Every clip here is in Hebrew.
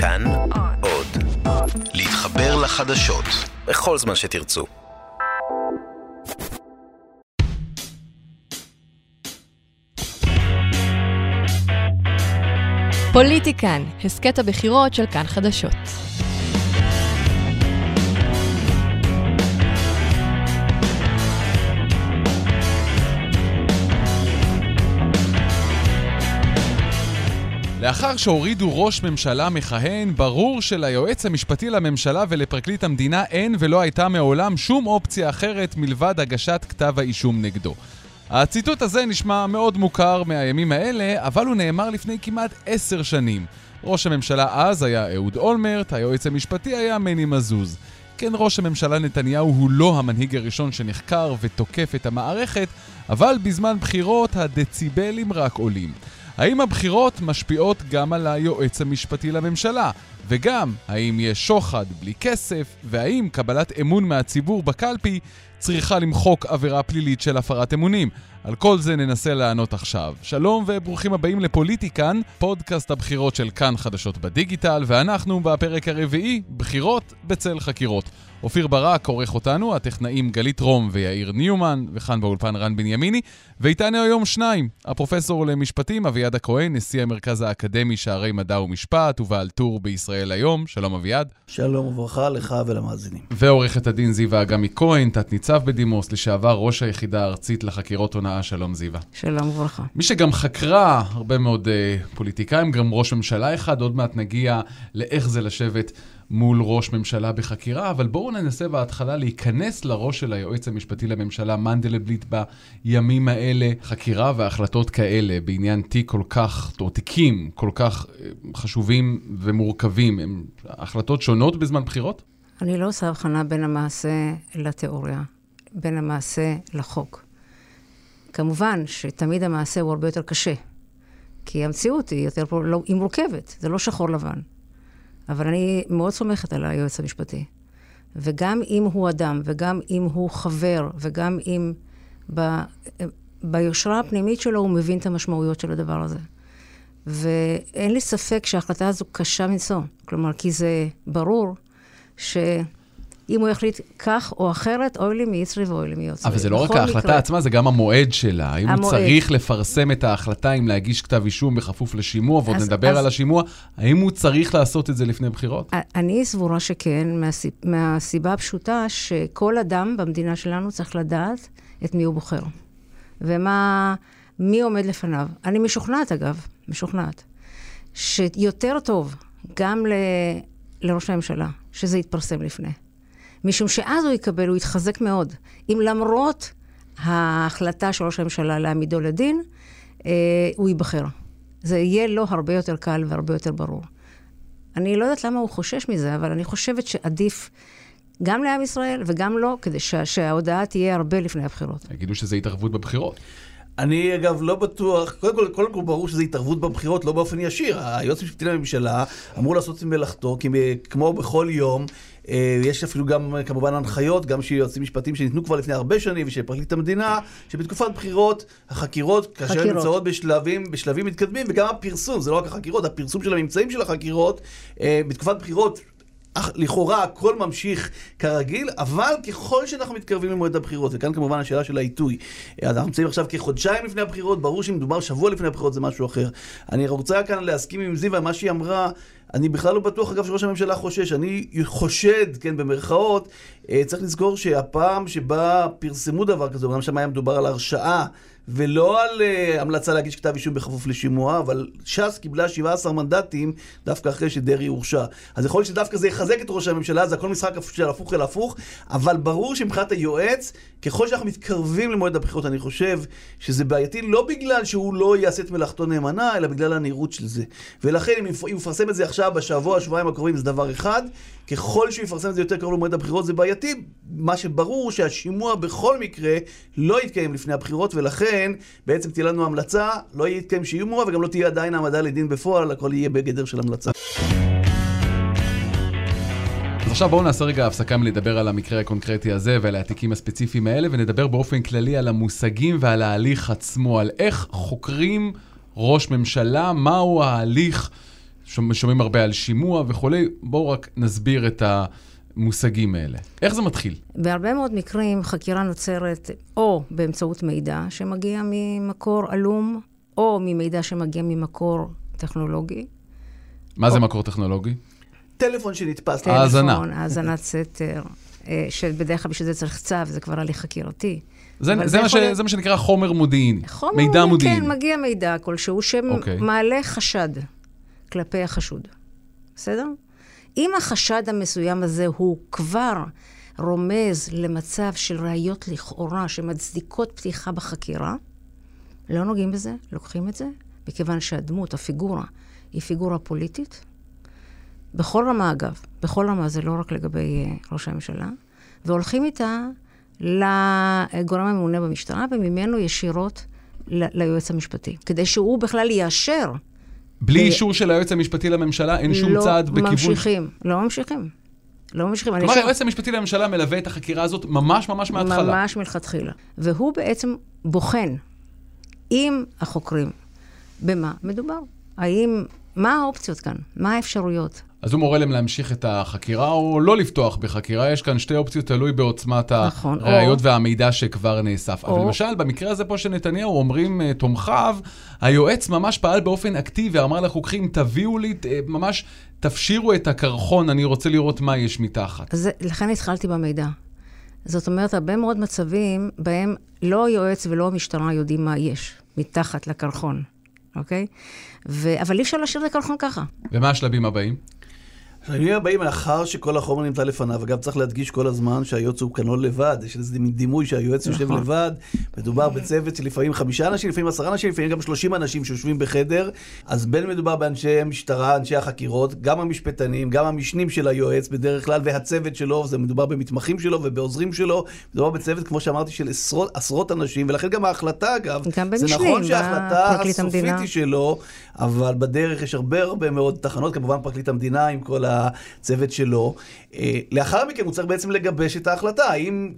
כאן עוד. להתחבר לחדשות בכל זמן שתרצו. פוליטיקן, הסכת הבחירות של כאן חדשות. לאחר שהורידו ראש ממשלה מכהן, ברור שליועץ המשפטי לממשלה ולפרקליט המדינה אין ולא הייתה מעולם שום אופציה אחרת מלבד הגשת כתב האישום נגדו. הציטוט הזה נשמע מאוד מוכר מהימים האלה, אבל הוא נאמר לפני כמעט עשר שנים. ראש הממשלה אז היה אהוד אולמרט, היועץ המשפטי היה מני מזוז. כן, ראש הממשלה נתניהו הוא לא המנהיג הראשון שנחקר ותוקף את המערכת, אבל בזמן בחירות הדציבלים רק עולים. האם הבחירות משפיעות גם על היועץ המשפטי לממשלה? וגם, האם יש שוחד בלי כסף? והאם קבלת אמון מהציבור בקלפי צריכה למחוק עבירה פלילית של הפרת אמונים? על כל זה ננסה לענות עכשיו. שלום וברוכים הבאים לפוליטיקן, פודקאסט הבחירות של כאן חדשות בדיגיטל, ואנחנו בפרק הרביעי, בחירות בצל חקירות. אופיר ברק עורך אותנו, הטכנאים גלית רום ויאיר ניומן, וכאן באולפן רן בנימיני, ואיתנו היום שניים, הפרופסור למשפטים אביעד הכהן, נשיא המרכז האקדמי שערי מדע ומשפט, ובעל טור בישראל היום. שלום אביעד. שלום וברכה לך ולמאזינים. ועורכת הדין זיווה אגמי כהן, תת-ניצב בדימוס, לשעבר ראש היחידה הארצית לחקירות הונאה. שלום זיווה. שלום וברכה. מי שגם חקרה הרבה מאוד uh, פוליטיקאים, גם ראש ממשלה אחד, עוד מעט נגיע לאיך זה לשבת מול ראש ממשלה בחקירה, אבל בואו ננסה בהתחלה להיכנס לראש של היועץ המשפטי לממשלה, מנדלבליט, בימים האלה, חקירה והחלטות כאלה בעניין תיק כל כך, או תיקים כל כך אה, חשובים ומורכבים, הם החלטות שונות בזמן בחירות? אני לא עושה הבחנה בין המעשה לתיאוריה, בין המעשה לחוק. כמובן שתמיד המעשה הוא הרבה יותר קשה, כי המציאות היא יותר, לא, היא מורכבת, זה לא שחור לבן. אבל אני מאוד סומכת על היועץ המשפטי. וגם אם הוא אדם, וגם אם הוא חבר, וגם אם ב, ביושרה הפנימית שלו הוא מבין את המשמעויות של הדבר הזה. ואין לי ספק שההחלטה הזו קשה מנשוא. כלומר, כי זה ברור ש... אם הוא יחליט כך או אחרת, אוי לי מיצרי ואוי לי מיוצרי. אבל זה לא רק ההחלטה מקרה... עצמה, זה גם המועד שלה. האם המועד. הוא צריך לפרסם את ההחלטה אם להגיש כתב אישום בכפוף לשימוע, ועוד אז, נדבר אז... על השימוע, האם הוא צריך לעשות את זה לפני בחירות? אני סבורה שכן, מהסיב... מהסיבה הפשוטה שכל אדם במדינה שלנו צריך לדעת את מי הוא בוחר. ומה... מי עומד לפניו. אני משוכנעת, אגב, משוכנעת, שיותר טוב גם ל... לראש הממשלה, שזה יתפרסם לפני. משום שאז הוא יקבל, הוא יתחזק מאוד. אם למרות ההחלטה של ראש הממשלה להעמידו לדין, אה, הוא ייבחר. זה יהיה לו הרבה יותר קל והרבה יותר ברור. אני לא יודעת למה הוא חושש מזה, אבל אני חושבת שעדיף גם לעם ישראל וגם לו, כדי שה, שההודעה תהיה הרבה לפני הבחירות. יגידו שזה התערבות בבחירות. אני אגב לא בטוח, קודם כל, קודם כל ברור שזה התערבות בבחירות, לא באופן ישיר. היועץ המשפטי לממשלה אמור לעשות את מלאכתו, כי כמו בכל יום, יש אפילו גם כמובן הנחיות, גם של יועצים משפטיים שניתנו כבר לפני הרבה שנים, ושל פרקליט המדינה, שבתקופת בחירות, החקירות, כאשר הן נמצאות בשלבים, בשלבים מתקדמים, וגם הפרסום, זה לא רק החקירות, הפרסום של הממצאים של החקירות, אה, בתקופת בחירות לכאורה הכל ממשיך כרגיל, אבל ככל שאנחנו מתקרבים למועד הבחירות, וכאן כמובן השאלה של העיתוי, אז אנחנו נמצאים עכשיו כחודשיים לפני הבחירות, ברור שאם מדובר שבוע לפני הבחירות זה משהו אחר. אני רוצה כאן להסכים עם זיווה, מה שהיא אמרה, אני בכלל לא בטוח, אגב, שראש הממשלה חושש. אני חושד, כן, במרכאות, אה, צריך לזכור שהפעם שבה פרסמו דבר כזה, אומנם שם היה מדובר על הרשעה ולא על uh, המלצה להגיש כתב אישום בכפוף לשימוע, אבל ש"ס קיבלה 17 מנדטים דווקא אחרי שדרעי הורשע. אז יכול להיות שדווקא זה יחזק את ראש הממשלה, זה הכל משחק של הפוך אל הפוך, אבל ברור שמבחינת היועץ, ככל שאנחנו מתקרבים למועד הבחירות, אני חושב שזה בעייתי לא בגלל שהוא לא יעשה את מלאכתו נאמנה, אלא בגלל הנראות של זה. ולכן אם הוא יפרסם את זה עכשיו, בשבוע, שבועיים הקרובים, זה דבר אחד. ככל שהוא יפרסם את זה יותר קרוב למועד הבחירות זה בעייתי. מה שברור שהשימוע בכל מקרה לא יתקיים לפני הבחירות, ולכן בעצם תהיה לנו המלצה, לא יתקיים שימוע וגם לא תהיה עדיין העמדה לדין בפועל, הכל יהיה בגדר של המלצה. אז עכשיו בואו נעשה רגע הפסקה מלדבר על המקרה הקונקרטי הזה ועל התיקים הספציפיים האלה, ונדבר באופן כללי על המושגים ועל ההליך עצמו, על איך חוקרים ראש ממשלה, מהו ההליך שומעים הרבה על שימוע וכולי, בואו רק נסביר את המושגים האלה. איך זה מתחיל? בהרבה מאוד מקרים חקירה נוצרת או באמצעות מידע שמגיע ממקור עלום, או ממידע שמגיע ממקור טכנולוגי. מה זה מקור טכנולוגי? טלפון שנתפס. האזנה. טלפון, האזנת סתר, אה, שבדרך כלל בשביל זה צריך צו, זה כבר הליך חקירתי. זה, זה, זה מה יכול ש, להיות- זה מה שנקרא חומר מודיעיני. חומר מידע מודיעין, מודיעיני. כן, מגיע מידע כלשהו אוקיי. שמעלה חשד כלפי החשוד. בסדר? אם החשד המסוים הזה הוא כבר רומז למצב של ראיות לכאורה שמצדיקות פתיחה בחקירה, לא נוגעים בזה, לוקחים את זה, מכיוון שהדמות, הפיגורה, היא פיגורה פוליטית. בכל רמה, אגב, בכל רמה, זה לא רק לגבי אה, ראש הממשלה, והולכים איתה לגורם הממונה במשטרה, וממנו ישירות ליועץ המשפטי, כדי שהוא בכלל יאשר. בלי אישור של היועץ המשפטי לממשלה, אין שום לא צעד בכיוון... ממשיכים, לא ממשיכים. לא ממשיכים. כלומר, עכשיו- היועץ המשפטי לממשלה מלווה את החקירה הזאת ממש ממש מההתחלה. ממש מלכתחילה. והוא בעצם בוחן עם החוקרים במה מדובר. האם, מה האופציות כאן? מה האפשרויות? אז הוא מורה להם להמשיך את החקירה או לא לפתוח בחקירה. יש כאן שתי אופציות, תלוי בעוצמת נכון, הראיות או- והמידע שכבר נאסף. אבל או- למשל, במקרה הזה פה של נתניהו, אומרים אה, תומכיו, היועץ ממש פעל באופן אקטיבי, אמר לחוקרים, תביאו לי, אה, ממש תפשירו את הקרחון, אני רוצה לראות מה יש מתחת. אז זה- לכן התחלתי במידע. זאת אומרת, הרבה מאוד מצבים בהם לא היועץ ולא המשטרה יודעים מה יש מתחת לקרחון, אוקיי? ו... אבל אי אפשר להשאיר את הקרחון ככה. ומה השלבים הבאים? הימים הבאים לאחר שכל החומר נמצא לפניו. אגב, צריך להדגיש כל הזמן שהיועץ הוא לא לבד. יש איזה מין דימוי שהיועץ יושב נכון. לבד. מדובר בצוות של לפעמים חמישה אנשים, לפעמים עשרה אנשים, לפעמים גם שלושים אנשים שיושבים בחדר. אז בין מדובר באנשי המשטרה, אנשי החקירות, גם המשפטנים, גם המשנים של היועץ בדרך כלל, והצוות שלו, זה מדובר במתמחים שלו ובעוזרים שלו. מדובר בצוות, כמו שאמרתי, של עשרות, עשרות אנשים, ולכן גם ההחלטה, אגב, גם זה במשנים, נכון שההחלטה הסופית. היא שלו, אבל בדרך יש הרבה הרבה מאוד תחנות, כמובן פרקליט המדינה עם כל הצוות שלו. אה, לאחר מכן הוא צריך בעצם לגבש את ההחלטה, האם,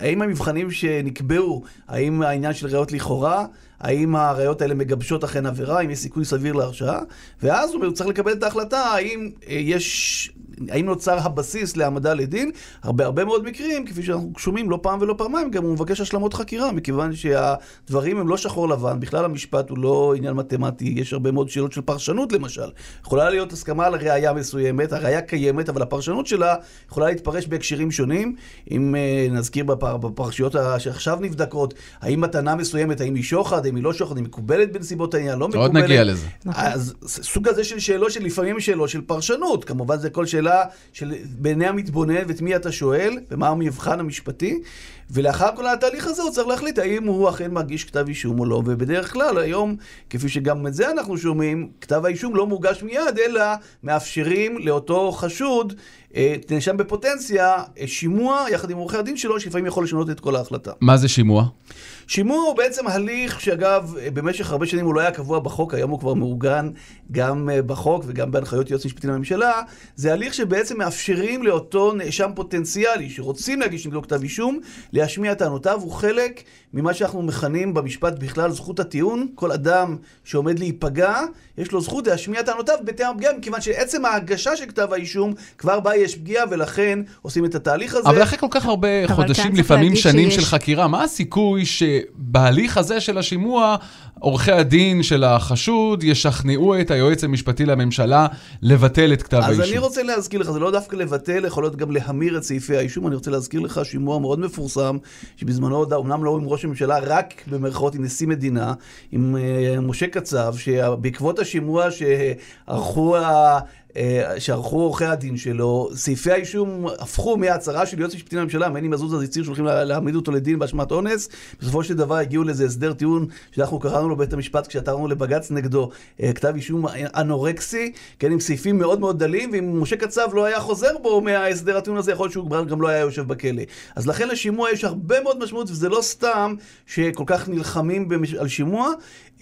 האם המבחנים שנקבעו, האם העניין של ראיות לכאורה, האם הראיות האלה מגבשות אכן עבירה, האם יש סיכוי סביר להרשעה, ואז הוא צריך לקבל את ההחלטה האם אה, יש... האם נוצר הבסיס להעמדה לדין? הרבה הרבה מאוד מקרים, כפי שאנחנו שומעים לא פעם ולא פעמיים, גם הוא מבקש השלמות חקירה, מכיוון שהדברים הם לא שחור לבן, בכלל המשפט הוא לא עניין מתמטי, יש הרבה מאוד שאלות של פרשנות למשל. יכולה להיות הסכמה על ראייה מסוימת, הראייה קיימת, אבל הפרשנות שלה יכולה להתפרש בהקשרים שונים. אם אה, נזכיר בפר, בפרשיות שעכשיו נבדקות, האם מתנה מסוימת, האם היא שוחד, האם היא לא שוחד, היא מקובלת בנסיבות העניין, לא מקובלת. עוד נגיע לזה. אז סוג הזה של שאלות שלפעמים שאלות של פרשנות. כמובן זה כל שאלה של בעיני המתבונן ואת מי אתה שואל, ומה המבחן המשפטי. ולאחר כל התהליך הזה הוא צריך להחליט האם הוא אכן מגיש כתב אישום או לא. ובדרך כלל היום, כפי שגם את זה אנחנו שומעים, כתב האישום לא מוגש מיד, אלא מאפשרים לאותו חשוד, אה, נאשם בפוטנציה, אה, שימוע יחד עם עורכי הדין שלו, שלפעמים יכול לשנות את כל ההחלטה. מה זה שימוע? שימוע הוא בעצם הליך שאגב, במשך הרבה שנים הוא לא היה קבוע בחוק, היום הוא כבר מעוגן גם אה, בחוק וגם בהנחיות יועץ משפטי לממשלה. זה הליך שבעצם מאפשרים לאותו נאשם פוטנציאלי שרוצים להגיש נגדו כתב אישום, להשמיע טענותיו. הוא חלק ממה שאנחנו מכנים במשפט בכלל זכות הטיעון. כל אדם שעומד להיפגע, יש לו זכות להשמיע טענותיו בטעם הפגיעה, מכיוון שעצם ההגשה של כתב האישום, כבר בה יש פגיעה, ולכן עושים את התהליך הזה. אבל אחרי כל כך הרבה חודשים, לפעמים שנים שיש- של חקירה, מה הסיכוי שבהליך הזה של השימוע, עורכי הדין של החשוד ישכנעו את היועץ המשפטי לממשלה לבטל את כתב אז האישום? אני רוצה להזכיר לך, זה לא דווקא לבטל, יכול להיות גם להמיר את סעיפי האישום. אני רוצה להזכיר לך שימוע מאוד מפורסם, שבזמנו, אומנם לא עם ראש הממשלה, רק במרכאות עם נשיא מדינה, עם אה, משה קצב, שבעקבות השימוע שערכו ה... שערכו עורכי הדין שלו, סעיפי האישום הפכו מההצהרה של יועץ משפטי לממשלה, מני מזוז אז הצהיר שהולכים לה- להעמיד אותו לדין באשמת אונס, בסופו של דבר הגיעו לאיזה הסדר טיעון שאנחנו קראנו לו בית המשפט כשעתרנו לבג"ץ נגדו, אה, כתב אישום אנורקסי, כן, עם סעיפים מאוד מאוד דלים, ואם משה קצב לא היה חוזר בו מההסדר הטיעון הזה, יכול להיות שהוא גם לא היה יושב בכלא. אז לכן לשימוע יש הרבה מאוד משמעות, וזה לא סתם שכל כך נלחמים במש... על שימוע.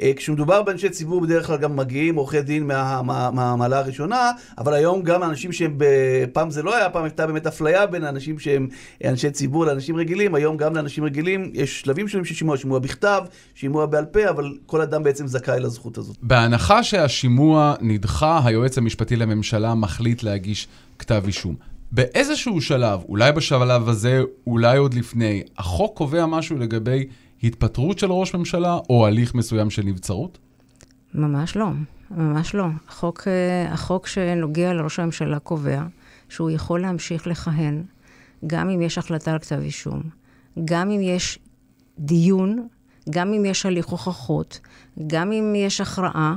אה, כשמדובר באנשי ציבור, בדרך כלל גם מגיעים עורכי דין מה- מה- מהמעלה הראשונה, אבל היום גם אנשים שהם, ב- פעם זה לא היה, פעם הייתה באמת אפליה בין אנשים שהם אנשי ציבור לאנשים רגילים, היום גם לאנשים רגילים יש שלבים שונים של שימוע, שימוע בכתב, שימוע בעל פה, אבל אבל כל אדם בעצם זכאי לזכות הזאת. בהנחה שהשימוע נדחה, היועץ המשפטי לממשלה מחליט להגיש כתב אישום. באיזשהו שלב, אולי בשלב הזה, אולי עוד לפני, החוק קובע משהו לגבי התפטרות של ראש ממשלה או הליך מסוים של נבצרות? ממש לא, ממש לא. החוק, אה, החוק שנוגע לראש הממשלה קובע שהוא יכול להמשיך לכהן גם אם יש החלטה על כתב אישום, גם אם יש דיון, גם אם יש הליך הוכחות, גם אם יש הכרעה,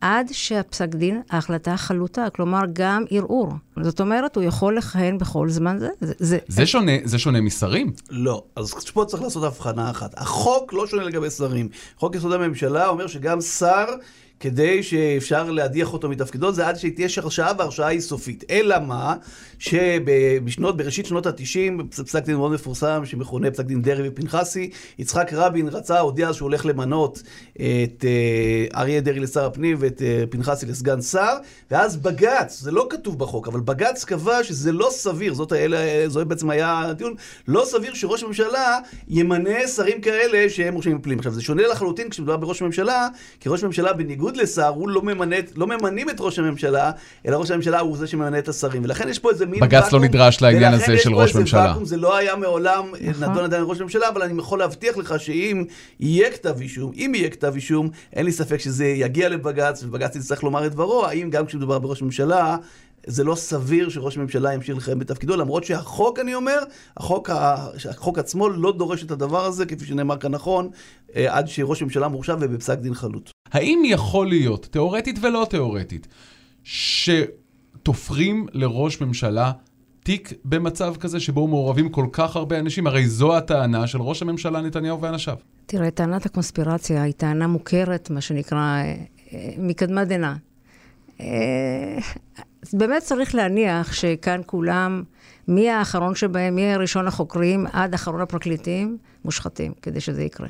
עד שהפסק דין, ההחלטה חלוטה, כלומר גם ערעור. זאת אומרת, הוא יכול לכהן בכל זמן זה. זה, זה, זה, שונה, זה שונה משרים? לא, אז פה צריך לעשות הבחנה אחת. החוק לא שונה לגבי שרים. חוק יסוד הממשלה אומר שגם שר... כדי שאפשר להדיח אותו מתפקידו, זה עד שתהיה הרשעה והרשעה היא סופית. אלא מה, שבשנות, בראשית שנות ה-90, פסק דין מאוד מפורסם, שמכונה פסק דין דרעי ופנחסי, יצחק רבין רצה, הודיע שהוא הולך למנות את uh, אריה דרעי לשר הפנים ואת uh, פנחסי לסגן שר, ואז בג"ץ, זה לא כתוב בחוק, אבל בג"ץ קבע שזה לא סביר, זאת האלה, זאת בעצם היה הטיעון, לא סביר שראש הממשלה ימנה שרים כאלה שהם מורשעים בפלילים. עכשיו, זה שונה לחלוטין כשמדובר בראש הממשלה, כי ראש הממשלה בניגוד בניגוד לשר, הוא לא, ממנה, לא ממנים את ראש הממשלה, אלא ראש הממשלה הוא זה שממנה את השרים. ולכן יש פה איזה מין בג"ץ לא נדרש לעניין הזה של ראש ממשלה. ואקום, זה לא היה מעולם נכון. נדון עדיין ראש הממשלה, אבל אני יכול להבטיח לך שאם יהיה כתב אישום, אם יהיה כתב אישום, אין לי ספק שזה יגיע לבג"ץ, ובג"ץ יצטרך לומר את דברו, האם גם כשמדובר בראש ממשלה, זה לא סביר שראש ממשלה ימשיך לכהן בתפקידו, למרות שהחוק, אני אומר, החוק, החוק עצמו לא דורש את הדבר הזה, כפי שנאמר כאן נכון, אה, עד שראש ממשלה מורשע ובפסק דין חלוט. האם יכול להיות, תיאורטית ולא תיאורטית, שתופרים לראש ממשלה תיק במצב כזה שבו מעורבים כל כך הרבה אנשים? הרי זו הטענה של ראש הממשלה נתניהו ואנשיו. תראה, טענת הקונספירציה היא טענה מוכרת, מה שנקרא, אה, אה, מקדמת דנא. באמת צריך להניח שכאן כולם, מי האחרון שבהם, מי הראשון החוקרים עד אחרון הפרקליטים, מושחתים, כדי שזה יקרה.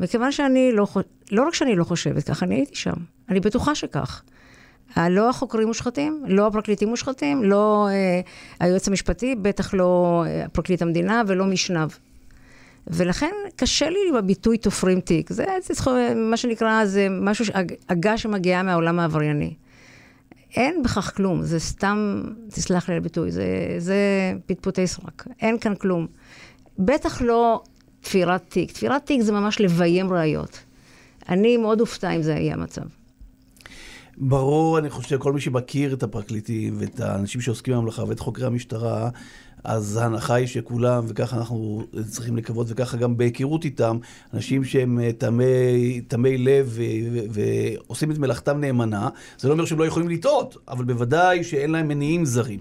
מכיוון שאני לא, לא רק שאני לא חושבת כך, אני הייתי שם. אני בטוחה שכך. לא החוקרים מושחתים, לא הפרקליטים מושחתים, לא אה, היועץ המשפטי, בטח לא אה, פרקליט המדינה ולא משניו. ולכן קשה לי עם הביטוי תופרים תיק. זה, זה מה שנקרא, זה משהו, עגה שמגיעה מהעולם העברייני. אין בכך כלום, זה סתם, תסלח לי על הביטוי, זה, זה פטפוטי סרק, אין כאן כלום. בטח לא תפירת תיק. תפירת תיק זה ממש לביים ראיות. אני מאוד אופתע אם זה יהיה המצב. ברור, אני חושב, כל מי שמכיר את הפרקליטים ואת האנשים שעוסקים בממלכה ואת חוקרי המשטרה, אז ההנחה היא שכולם, וככה אנחנו צריכים לקוות, וככה גם בהיכרות איתם, אנשים שהם אה, תמי לב ועושים את מלאכתם נאמנה, זה לא אומר שהם לא יכולים לטעות, אבל בוודאי שאין להם מניעים זרים.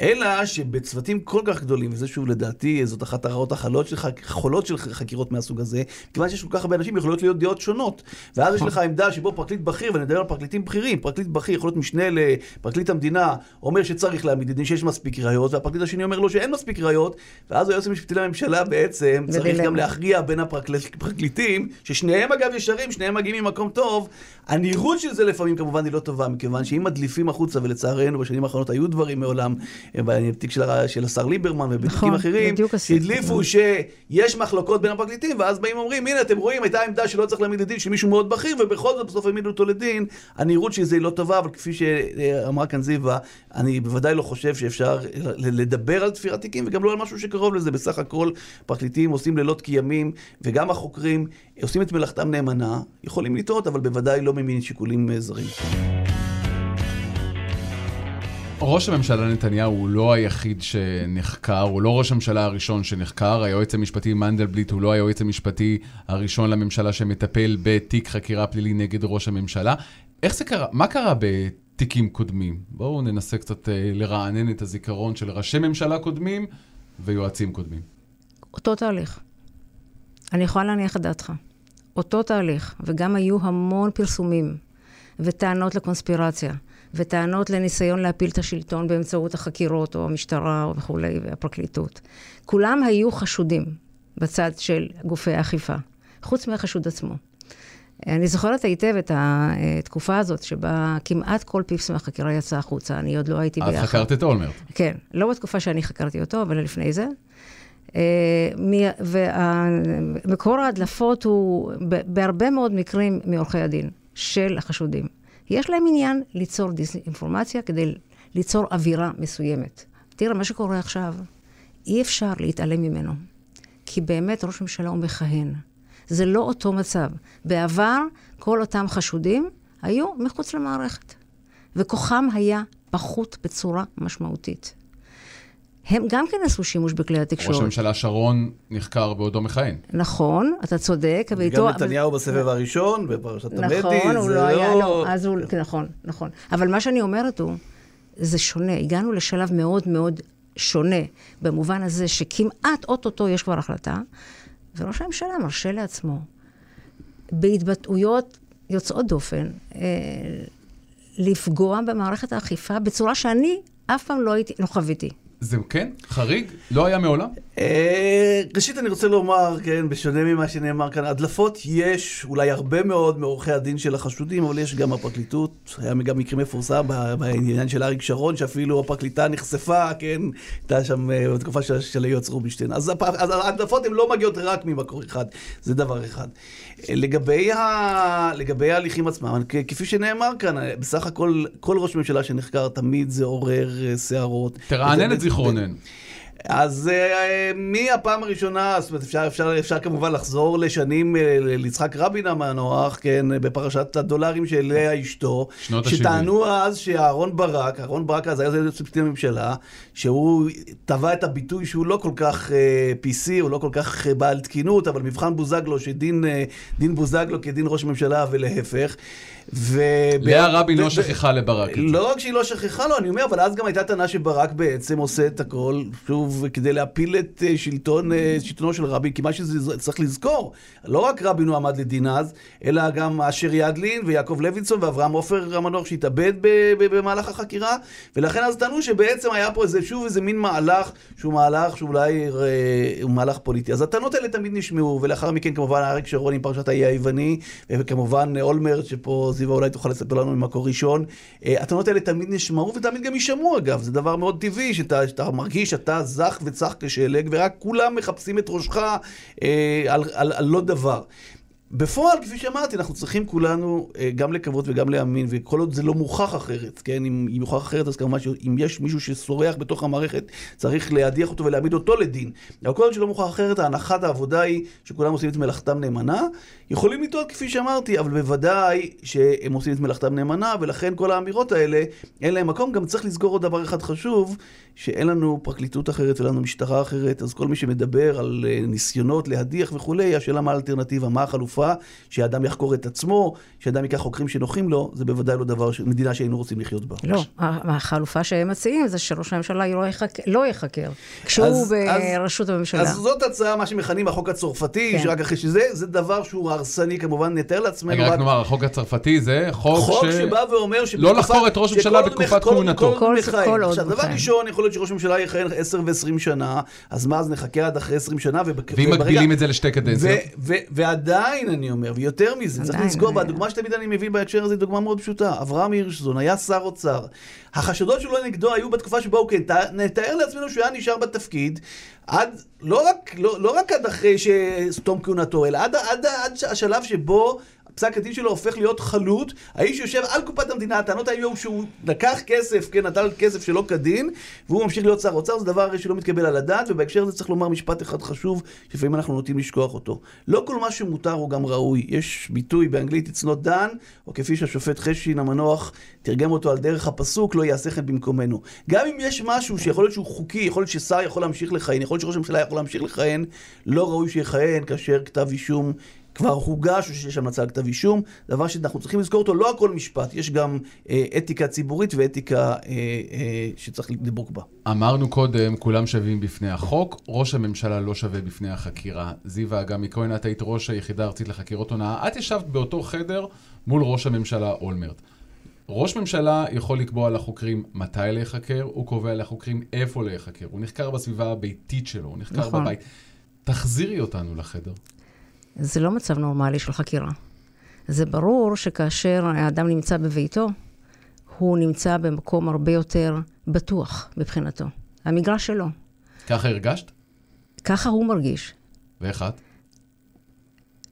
אלא שבצוותים כל כך גדולים, וזה שוב לדעתי, זאת אחת הרעות החולות של, חולות של חקירות מהסוג הזה, כיוון שיש כל כך הרבה אנשים, יכולות להיות דעות שונות. ואז יש לך עמדה שבו פרקליט בכיר, ואני מדבר על פרקליטים בכירים, פרקליט בכיר יכול להיות משנה לפרקליט המדינה, אומר שצריך להעמיד לדין שיש מספיק ראיות, והפרקליט השני אומר לו שאין מספיק ראיות, ואז היועץ המשפטי לממשלה בעצם צריך גם להכריע בין הפרקליטים, ששניהם אגב ישרים, שניהם מגיעים ממקום טוב. הנראות של זה לפעמים כמובן היא לא טובה, מכיוון שאם מדליפים החוצה, ולצערנו בשנים האחרונות היו דברים מעולם, בתיק של, של השר ליברמן ובתיקים נכון, אחרים, שהדליפו שיש מחלוקות בין הפרקליטים, ואז באים ואומרים, הנה, אתם רואים, הייתה עמדה שלא צריך להעמיד לדין של מישהו מאוד בכיר, ובכל זאת בסוף העמידו אותו לדין. הנראות של זה היא לא טובה, אבל כפי שאמרה כאן זיווה, אני בוודאי לא חושב שאפשר לדבר על תפירת תיקים, וגם לא על משהו שקרוב לזה. בסך הכל, פרקליטים עושים לילות כימים, וגם החוקרים עושים את מלאכתם נאמנה, יכולים לטעות, אבל בוודאי לא ממין שיקולים זרים. ראש הממשלה נתניהו הוא לא היחיד שנחקר, הוא לא ראש הממשלה הראשון שנחקר, היועץ המשפטי מנדלבליט הוא לא היועץ המשפטי הראשון לממשלה שמטפל בתיק חקירה פלילי נגד ראש הממשלה. איך זה קרה? מה קרה בתיקים קודמים? בואו ננסה קצת אה, לרענן את הזיכרון של ראשי ממשלה קודמים ויועצים קודמים. אותו תהליך. אני יכולה להניח את דעתך. אותו תהליך, וגם היו המון פרסומים וטענות לקונספירציה. וטענות לניסיון להפיל את השלטון באמצעות החקירות, או המשטרה וכולי, והפרקליטות. כולם היו חשודים בצד של גופי האכיפה, חוץ מהחשוד עצמו. אני זוכרת היטב את התקופה הזאת, שבה כמעט כל פיפס מהחקירה יצא החוצה, אני עוד לא הייתי ביחד. את חקרת את אולמרט. כן, לא בתקופה שאני חקרתי אותו, אבל לפני זה. ומקור ההדלפות הוא בהרבה מאוד מקרים מעורכי הדין של החשודים. יש להם עניין ליצור דיסאינפורמציה כדי ליצור אווירה מסוימת. תראה, מה שקורה עכשיו, אי אפשר להתעלם ממנו. כי באמת ראש ממשלה הוא מכהן. זה לא אותו מצב. בעבר, כל אותם חשודים היו מחוץ למערכת. וכוחם היה פחות בצורה משמעותית. הם גם כן עשו שימוש בכלי התקשורת. ראש הממשלה שרון נחקר בעודו מכהן. נכון, אתה צודק. גם נתניהו בסבב הראשון, בפרשת המדי, נכון, הוא לא היה, לא, אז הוא, נכון, נכון. אבל מה שאני אומרת הוא, זה שונה. הגענו לשלב מאוד מאוד שונה, במובן הזה שכמעט אוטוטו יש כבר החלטה, וראש הממשלה מרשה לעצמו, בהתבטאויות יוצאות דופן, אה, לפגוע במערכת האכיפה בצורה שאני אף פעם לא, הייתי, לא חוויתי. זה כן? חריג? לא היה מעולם? אה, ראשית אני רוצה לומר, כן, בשונה ממה שנאמר כאן, הדלפות יש אולי הרבה מאוד מעורכי הדין של החשודים, אבל יש גם הפרקליטות, היה גם מקרה מפורסם בעניין של אריק שרון, שאפילו הפרקליטה נחשפה, כן, הייתה שם אה, בתקופה של היועץ רובינשטיין. אז ההדלפות הן לא מגיעות רק ממקור אחד, זה דבר אחד. אה, לגבי, ה... לגבי ההליכים עצמם, כפי שנאמר כאן, בסך הכל, כל ראש ממשלה שנחקר תמיד זה עורר סערות. תרענן את זיכרוננו. אז uh, מהפעם הראשונה, זאת אומרת, אפשר, אפשר, אפשר כמובן לחזור לשנים uh, ליצחק רבין המנוח, כן, בפרשת הדולרים של לאה אשתו. שנות ה-70. שטענו אז שאהרון ברק, אהרון ברק אז היה זה צוותי הממשלה, שהוא טבע את הביטוי שהוא לא כל כך uh, PC, הוא לא כל כך בעל תקינות, אבל מבחן בוזגלו, שדין uh, בוזגלו כדין ראש ממשלה ולהפך. ו... לאה רבין לא שכחה לברק. לא רק שהיא לא שכחה לו, אני אומר, אבל אז גם הייתה טענה שברק בעצם עושה את הכל, שוב, כדי להפיל את אה, שלטון, אה, שלטונו של רבין, כי מה שצריך לזכור, לא רק רבין הוא עמד לדין אז, אלא גם אשר ידלין ויעקב לוינסון ואברהם עופר המנוח שהתאבד במהלך החקירה, ולכן אז טענו שבעצם היה פה איזה, שוב איזה מין מהלך, שהוא מהלך שאולי אה, הוא מהלך פוליטי. אז הטענות האלה תמיד נשמעו, ולאחר מכן כמובן אריק שרון עם פרשת האי היווני, וכמובן אולמרט, שפה זיווה אולי תוכל לספר לנו ממקור ראשון. אה, הטענות האלה תמיד נשמעו ותמיד גם יישמעו אגב, זה דבר מאוד טבעי, שאתה, שאתה מרגיש שאתה זך וצח כשלג, ורק כולם מחפשים את ראשך אה, על, על, על לא דבר. בפועל, כפי שאמרתי, אנחנו צריכים כולנו אה, גם לקוות וגם להאמין, וכל עוד זה לא מוכח אחרת, כן? אם, אם מוכח אחרת, אז כמובן שאם יש מישהו שסורח בתוך המערכת, צריך להדיח אותו ולהעמיד אותו לדין. אבל כל עוד שלא מוכח אחרת, ההנחת העבודה היא שכולם עושים את מלאכתם נאמנה. יכולים לטעות, כפי שאמרתי, אבל בוודאי שהם עושים את מלאכתם נאמנה, ולכן כל האמירות האלה, אין להם מקום. גם צריך לזכור עוד דבר אחד חשוב, שאין לנו פרקליטות אחרת ואין לנו משטרה אחרת, אז כל מי שמדבר על אה, ניסיונות להדיח וכולי, השאלה מה האלטרנטיבה, מה החלופה, שאדם יחקור את עצמו, שאדם ייקח חוקרים שנוחים לו, זה בוודאי לא דבר, מדינה שהיינו רוצים לחיות בה. לא, החלופה שהם מציעים זה שראש הממשלה לא, יחק, לא יחקר, כשהוא אז, בראשות אז, הממשלה. אז זאת הצעה, מה שמכנים החוק הצרפתי, כן. שרק אחרי שזה, זה דבר שהוא הרסני כמובן, נתאר לעצמנו. רגע, רק נאמר, החוק הצרפתי זה חוק, חוק ש... שבא ואומר לא לחקור את ראש הממשלה בתקופת כהונתו. כל, כל, כל, כל עכשיו, דבר ראשון, יכול להיות שראש הממשלה יכהן 10 ו-20 שנה, אז מה, אז נחכה עד אחרי 20 שנה, ואם מגבילים את זה לשתי קדנציות? ועדיין, אני אומר, ויותר מזה, צריך לזכור, והדוגמה שתמיד אני מביא בהקשר הזה היא דוגמה מאוד פשוטה. אברהם הירשזון היה שר אוצר. החשדות שלו נגדו היו בתקופה שבה הוא כן, נתאר לעצמנו שהוא היה נשאר בתפקיד, עד, לא רק, לא, לא רק עד אחרי שתום כהונתו, אלא עד, עד, עד השלב שבו פסק הדין שלו הופך להיות חלוט, האיש יושב על קופת המדינה, הטענות היו שהוא לקח כסף, כן, נטל כסף שלא כדין, והוא ממשיך להיות שר אוצר, זה דבר שלא מתקבל על הדעת, ובהקשר הזה צריך לומר משפט אחד חשוב, שלפעמים אנחנו נוטים לשכוח אותו. לא כל מה שמותר הוא גם ראוי. יש ביטוי באנגלית it's not done, או כפי שהשופט חשין המנוח תרגם אותו על דרך הפסוק, לא יעשה כן במקומנו. גם אם יש משהו שיכול להיות שהוא חוקי, יכול להיות ששר יכול להמשיך לכהן, יכול להיות שראש הממשלה יכול להמשיך לכהן, לא ראוי שיכהן כאשר כתב אישום כבר הוגש או שיש המלצה על כתב אישום, דבר שאנחנו צריכים לזכור אותו, לא הכל משפט, יש גם אה, אתיקה ציבורית ואתיקה אה, אה, שצריך לדבוק בה. אמרנו קודם, כולם שווים בפני החוק, ראש הממשלה לא שווה בפני החקירה. זיווה אגמי כהן, את היית ראש היחידה הארצית לחקירות הונאה, את ישבת באותו חדר מול ראש הממשלה אולמרט. ראש ממשלה יכול לקבוע לחוקרים מתי להיחקר, הוא קובע לחוקרים איפה להיחקר. הוא נחקר בסביבה הביתית שלו, הוא נחקר נכון. בבית. תחזירי אותנו לחדר. זה לא מצב נורמלי של חקירה. זה ברור שכאשר האדם נמצא בביתו, הוא נמצא במקום הרבה יותר בטוח מבחינתו. המגרש שלו. ככה הרגשת? ככה הוא מרגיש. ואיך את?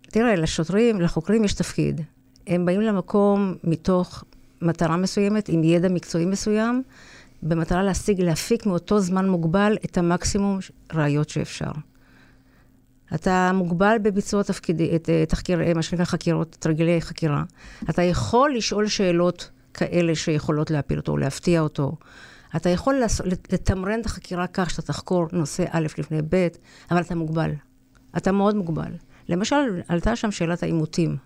תראה, לשוטרים, לחוקרים יש תפקיד. הם באים למקום מתוך מטרה מסוימת, עם ידע מקצועי מסוים, במטרה להשיג, להפיק מאותו זמן מוגבל את המקסימום ראיות שאפשר. אתה מוגבל בביצוע תפקידי, את אה, תחקיר, אה, מה שנקרא חקירות, תרגילי חקירה. אתה יכול לשאול שאלות כאלה שיכולות להפיל אותו, להפתיע אותו. אתה יכול לתמרן את החקירה כך שאתה תחקור נושא א' לפני ב', אבל אתה מוגבל. אתה מאוד מוגבל. למשל, עלתה שם שאלת העימותים.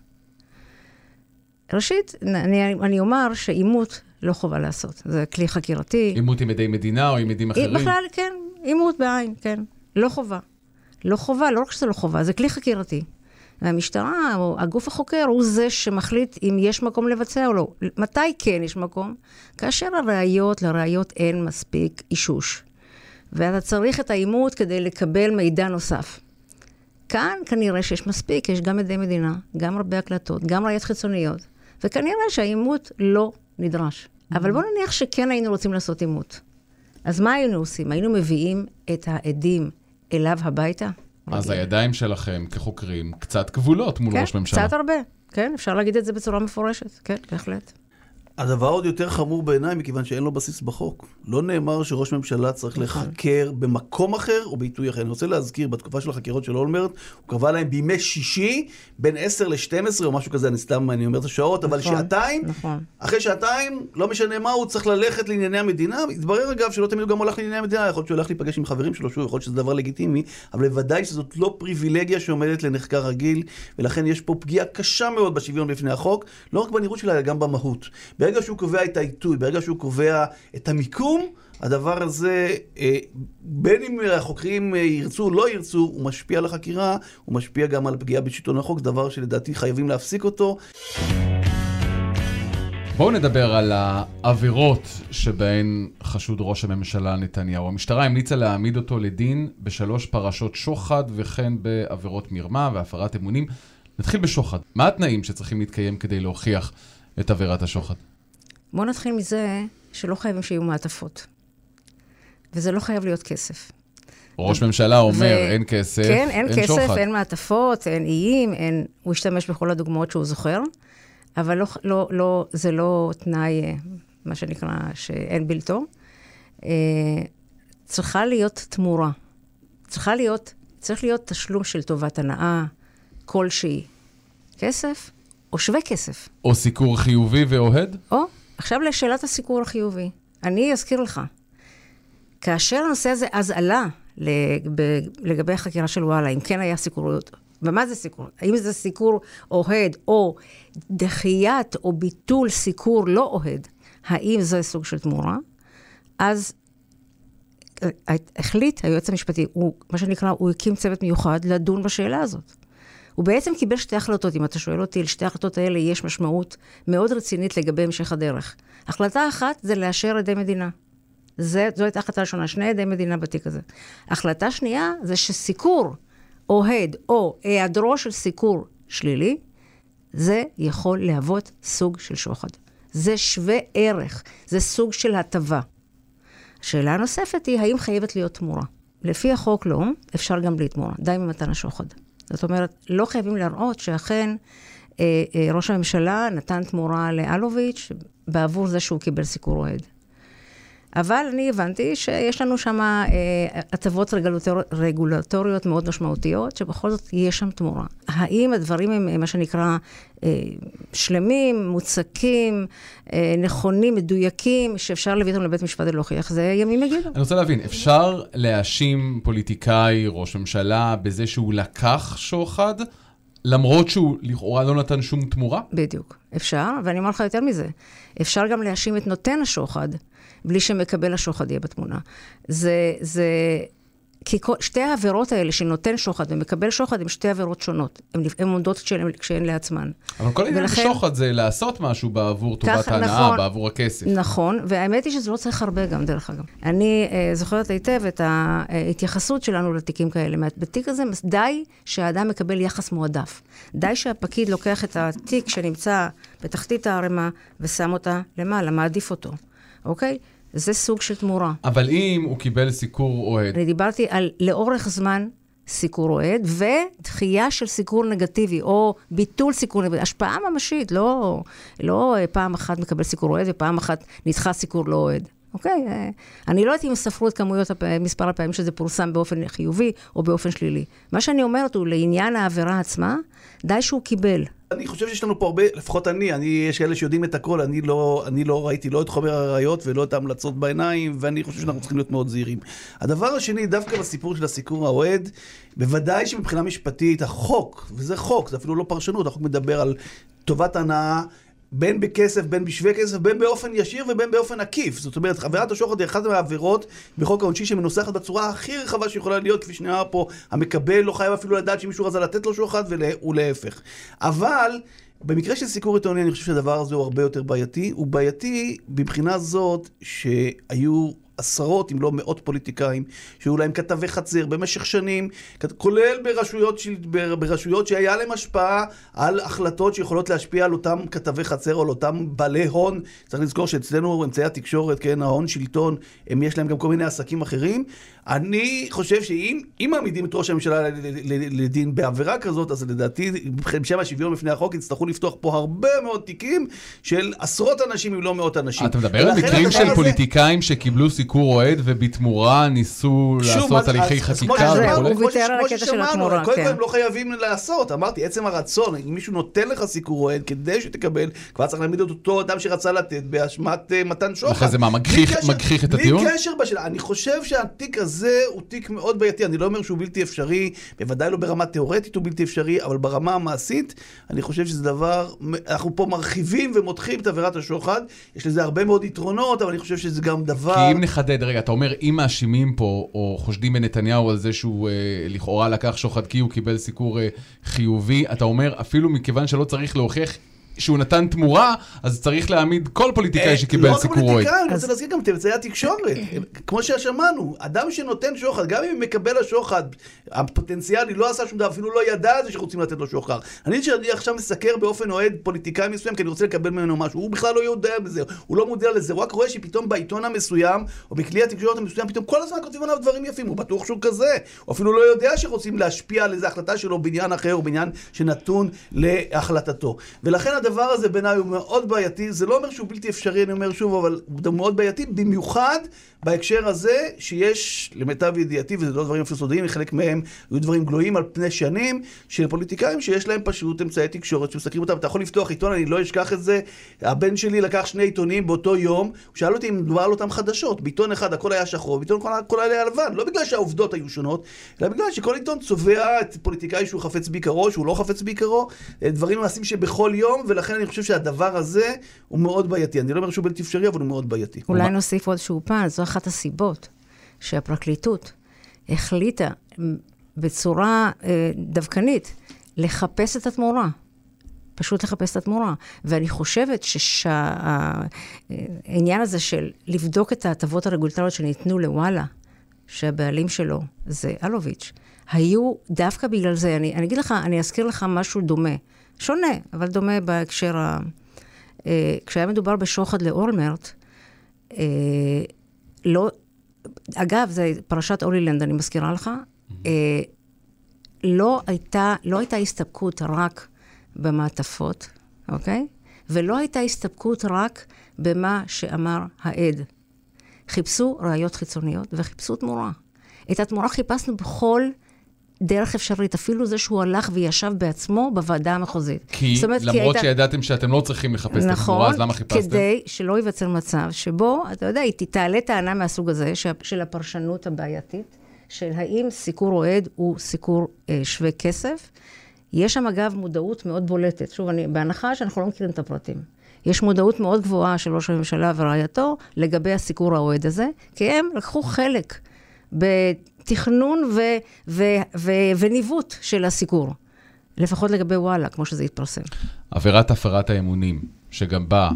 ראשית, אני, אני אומר שעימות לא חובה לעשות. זה כלי חקירתי. עימות עם עדי מדינה או עם עדים אחרים? בכלל, כן. עימות בעין, כן. לא חובה. לא חובה, לא רק שזה לא חובה, זה כלי חקירתי. והמשטרה, או הגוף החוקר, הוא זה שמחליט אם יש מקום לבצע או לא. מתי כן יש מקום? כאשר הראיות, לראיות אין מספיק אישוש. ואתה צריך את העימות כדי לקבל מידע נוסף. כאן כנראה שיש מספיק, יש גם עדי מדינה, גם הרבה הקלטות, גם ראיות חיצוניות, וכנראה שהעימות לא נדרש. אבל בואו נניח שכן היינו רוצים לעשות עימות. אז מה היינו עושים? היינו מביאים את העדים אליו הביתה? אז הידיים שלכם כחוקרים קצת כבולות מול כן, ראש ממשלה. כן, קצת הרבה. כן, אפשר להגיד את זה בצורה מפורשת. כן, בהחלט. הדבר עוד יותר חמור בעיניי, מכיוון שאין לו בסיס בחוק. לא נאמר שראש ממשלה צריך נכון. לחקר במקום אחר או בעיתוי אחר. אני רוצה להזכיר, בתקופה של החקירות של אולמרט, הוא קבע להם בימי שישי, בין 10 ל-12 או משהו כזה, אני סתם, אני אומר את השעות, אבל נכון, שעתיים, נכון. אחרי שעתיים, לא משנה מה, הוא צריך ללכת לענייני המדינה. התברר אגב שלא תמיד הוא גם הולך לענייני המדינה, יכול להיות שהוא הולך להיפגש עם חברים שלו, שוב, יכול להיות שזה דבר לגיטימי, אבל בוודאי שזאת לא פריבילגיה שעומדת לנחקר רגיל, ולכן יש פה פגיעה קשה מאוד בשוויון בפני החוק, לא רק בנראות שלה, אלא גם במהות. ברגע שהוא קובע את העיתוי, ברגע שהוא קובע את המיקום, הדבר הזה, אה, בין אם החוקרים אה, ירצו או לא ירצו, הוא משפיע על החקירה, הוא משפיע גם על פגיעה בשלטון החוק, דבר שלדעתי חייבים להפסיק אותו. בואו נדבר על העבירות שבהן חשוד ראש הממשלה נתניהו. המשטרה המליצה להעמיד אותו לדין בשלוש פרשות שוחד וכן בעבירות מרמה והפרת אמונים. נתחיל בשוחד. מה התנאים שצריכים להתקיים כדי להוכיח את עבירת השוחד? בואו נתחיל מזה שלא חייבים שיהיו מעטפות. וזה לא חייב להיות כסף. ראש ממשלה אומר, ו... אין כסף, כן, אין, אין כסף, שוחד. אין מעטפות, אין איים, אין... הוא השתמש בכל הדוגמאות שהוא זוכר, אבל לא, לא, לא, זה לא תנאי, אה, מה שנקרא, שאין בלתו. אה, צריכה להיות תמורה. צריכה להיות, צריך להיות תשלום של טובת הנאה כלשהי. כסף או שווה כסף. או סיקור חיובי ואוהד? או עכשיו לשאלת הסיקור החיובי. אני אזכיר לך, כאשר הנושא הזה אז עלה לגבי החקירה של וואלה, אם כן היה סיקוריות, ומה זה סיקור? האם זה סיקור אוהד או דחיית או ביטול סיקור לא אוהד, האם זה סוג של תמורה? אז אה, החליט היועץ המשפטי, הוא, מה שנקרא, הוא הקים צוות מיוחד לדון בשאלה הזאת. הוא בעצם קיבל שתי החלטות, אם אתה שואל אותי, לשתי ההחלטות האלה יש משמעות מאוד רצינית לגבי המשך הדרך. החלטה אחת זה לאשר עדי מדינה. זה, זו הייתה החלטה ראשונה, שני עדי מדינה בתיק הזה. החלטה שנייה זה שסיקור אוהד או היעדרו של סיקור שלילי, זה יכול להוות סוג של שוחד. זה שווה ערך, זה סוג של הטבה. השאלה הנוספת היא, האם חייבת להיות תמורה? לפי החוק לא, אפשר גם בלי תמורה, די ממתן השוחד. זאת אומרת, לא חייבים להראות שאכן אה, אה, ראש הממשלה נתן תמורה לאלוביץ' בעבור זה שהוא קיבל סיקור אוהד. אבל אני הבנתי שיש לנו שם אה, הטבות רגולטור, רגולטוריות מאוד משמעותיות, שבכל זאת יש שם תמורה. האם הדברים הם מה שנקרא אה, שלמים, מוצקים, אה, נכונים, מדויקים, שאפשר להביא אותם לבית משפט ולהוכיח, זה ימים יגידו. אני רוצה להבין, אפשר להאשים פוליטיקאי, ראש ממשלה, בזה שהוא לקח שוחד? למרות שהוא לכאורה לא נתן שום תמורה? בדיוק, אפשר, ואני אומר לך יותר מזה. אפשר גם להאשים את נותן השוחד, בלי שמקבל השוחד יהיה בתמונה. זה, זה... כי שתי העבירות האלה, שנותן שוחד ומקבל שוחד, הן שתי עבירות שונות. הן עומדות כשהן לעצמן. אבל כל העניין ולכן... בשוחד זה לעשות משהו בעבור טובת ההנאה, נכון, בעבור הכסף. נכון, והאמת היא שזה לא צריך הרבה גם, דרך אגב. אני uh, זוכרת היטב את ההתייחסות שלנו לתיקים כאלה. בתיק הזה די שהאדם מקבל יחס מועדף. די שהפקיד לוקח את התיק שנמצא בתחתית הערימה ושם אותה למעלה, מעדיף אותו, אוקיי? זה סוג של תמורה. אבל אם הוא קיבל סיקור אוהד... אני דיברתי על לאורך זמן סיקור אוהד, ודחייה של סיקור נגטיבי, או ביטול סיקור נגטיבי, השפעה ממשית, לא, לא אה, פעם אחת מקבל סיקור אוהד ופעם אחת נדחה סיקור לא אוהד. אוקיי? אה, אני לא יודעת אם ספרו את כמויות, מספר הפעמים שזה פורסם באופן חיובי או באופן שלילי. מה שאני אומרת הוא, לעניין העבירה עצמה, די שהוא קיבל. אני חושב שיש לנו פה הרבה, לפחות אני, אני, יש כאלה שיודעים את הכל, אני לא, אני לא ראיתי לא את חומר הראיות ולא את ההמלצות בעיניים, ואני חושב שאנחנו צריכים להיות מאוד זהירים. הדבר השני, דווקא בסיפור של הסיקור האוהד, בוודאי שמבחינה משפטית, החוק, וזה חוק, זה אפילו לא פרשנות, החוק מדבר על טובת הנאה. בין בכסף, בין בשווה כסף, בין באופן ישיר ובין באופן עקיף. זאת אומרת, עבירת השוחד היא אחת מהעבירות בחוק העונשי שמנוסחת בצורה הכי רחבה שיכולה להיות, כפי שנאמר פה, המקבל לא חייב אפילו לדעת שמישהו רצה לתת לו שוחד ולהפך. אבל... במקרה של סיקור עיתונאי, אני חושב שהדבר הזה הוא הרבה יותר בעייתי. הוא בעייתי מבחינה זאת שהיו עשרות אם לא מאות פוליטיקאים שהיו להם כתבי חצר במשך שנים, כולל ברשויות, של, ברשויות שהיה להם השפעה על החלטות שיכולות להשפיע על אותם כתבי חצר או על אותם בעלי הון. צריך לזכור שאצלנו אמצעי התקשורת, כן, ההון שלטון, הם יש להם גם כל מיני עסקים אחרים. אני חושב שאם מעמידים את ראש הממשלה לדין בעבירה כזאת, אז לדעתי, בשם השוויון בפני החוק, יצטרכו לפתוח פה הרבה מאוד תיקים של עשרות אנשים אם לא מאות אנשים. אתה מדבר על מקרים של פוליטיקאים שקיבלו סיקור אוהד ובתמורה ניסו לעשות הליכי חקיקה וכולי? הוא ויתר על הקטע של התמורה, קודם כל כן. הם לא חייבים לעשות, אמרתי, עצם הרצון, אם מישהו נותן לך סיקור אוהד כדי שתקבל, כבר צריך להעמיד את אותו אדם שרצה לתת באשמת אה, מתן שוחד. אחרי זה מה, מגחיך את הטיעון? בלי קשר בשאלה, אני חושב שהתיק הזה הוא תיק מאוד בעייתי, אני לא אומר שהוא בלתי אפשרי, בוודאי לא ברמה תיאורטית הוא בלתי אפשרי, אבל ברמה המעשית, אני חושב שזה דבר, אנחנו פה מרחיבים ומותחים את עבירת השוחד, יש לזה הרבה מאוד יתרונות, אבל אני חושב שזה גם דבר... כי אם נחדד, רגע, אתה אומר, אם מאשימים פה, או חושדים בנתניהו על זה שהוא אה, לכאורה לקח שוחד כי הוא קיבל סיקור אה, חיובי, אתה אומר, אפילו מכיוון שלא צריך להוכיח שהוא נתן תמורה, אז צריך להעמיד כל פוליטיקאי אה, שקיבל סיקור אוהד. לא רק פוליטיקאי, אני רוצה להזכיר גם את אמצעי התקשורת. כמו ששמענו, אדם שנותן שוחד, גם אם מקבל השוחד, הפוטנציאלי לא עשה שום דבר, אפילו לא ידע על זה שרוצים לתת לו שוחד. אני שאני עכשיו מסקר באופן אוהד פוליטיקאי מסוים, כי אני רוצה לקבל ממנו משהו. הוא בכלל לא יודע בזה, הוא לא מודע לזה, הוא רק רואה שפתאום בעיתון המסוים, או בכלי התקשורת המסוים, פתאום כל הזמן כותבים עליו דברים יפים, הוא בטוח שהוא כזה. הוא אפילו לא יודע שרוצים להשפיע על איזו החלטה שלו בעניין אחר, או בעניין שנתון להחלטתו. ולכן הדבר הזה בעיניי הוא מאוד בעייתי, זה לא אומר שהוא בלתי אפשרי, אני אומר שוב, אבל הוא מאוד בעייתי, במיוחד בהקשר הזה, שיש, למיטב ידיעתי, וזה לא דברים אפילו סודיים, חלק מהם היו דברים גלויים על פני שנים, של פוליטיקאים שיש להם פשוט אמצעי תקשורת שמסתכלים אותם. אתה יכול לפתוח עיתון, אני לא אשכח את זה. הבן שלי לקח שני עיתונים באותו יום, הוא שאל אותי אם מדובר על אותם חדשות. בעיתון אחד הכל היה שחור, בעיתון הכל, היה לבן. לא בגלל שהעובדות היו שונות, אלא בגלל שכל עיתון צובע את פוליטיקאי שהוא חפץ בעיקרו, שהוא לא חפץ בעיקרו, דברים מעשים שבכל יום, ולכן אני חושב שהדבר הזה הוא מאוד בעייתי. אני לא אומר שהוא בלתי אפשרי, אבל הוא מאוד בעייתי. אולי נוסיף עוד שהוא פן, זו אחת הסיבות שהפרקליטות החליטה בצורה אה, דווקנית לחפש את התמורה. פשוט לחפש את התמורה. ואני חושבת שהעניין הזה של לבדוק את ההטבות הרגולטוריות שניתנו לוואלה, שהבעלים שלו זה אלוביץ', היו דווקא בגלל זה. אני, אני אגיד לך, אני אזכיר לך משהו דומה. שונה, אבל דומה בהקשר ה... אה, כשהיה מדובר בשוחד לאולמרט, אה, לא... אגב, זה פרשת הולילנד, אני מזכירה לך. אה, לא הייתה, לא הייתה הסתפקות רק במעטפות, אוקיי? ולא הייתה הסתפקות רק במה שאמר העד. חיפשו ראיות חיצוניות וחיפשו תמורה. את התמורה חיפשנו בכל דרך אפשרית, אפילו זה שהוא הלך וישב בעצמו בוועדה המחוזית. כי אומרת, למרות כי שידעתם שאתם לא צריכים לחפש נכון, את התמורה, אז למה חיפשתם? נכון, כדי שלא ייווצר מצב שבו, אתה יודע, היא תעלה טענה מהסוג הזה, של הפרשנות הבעייתית, של האם סיקור אוהד הוא סיקור אה, שווה כסף. יש שם אגב מודעות מאוד בולטת. שוב, אני, בהנחה שאנחנו לא מכירים את הפרטים. יש מודעות מאוד גבוהה של ראש הממשלה ורעייתו לגבי הסיקור האוהד הזה, כי הם לקחו חלק בתכנון ו, ו, ו, וניווט של הסיקור. לפחות לגבי וואלה, כמו שזה התפרסם. עבירת הפרת האמונים, שגם בה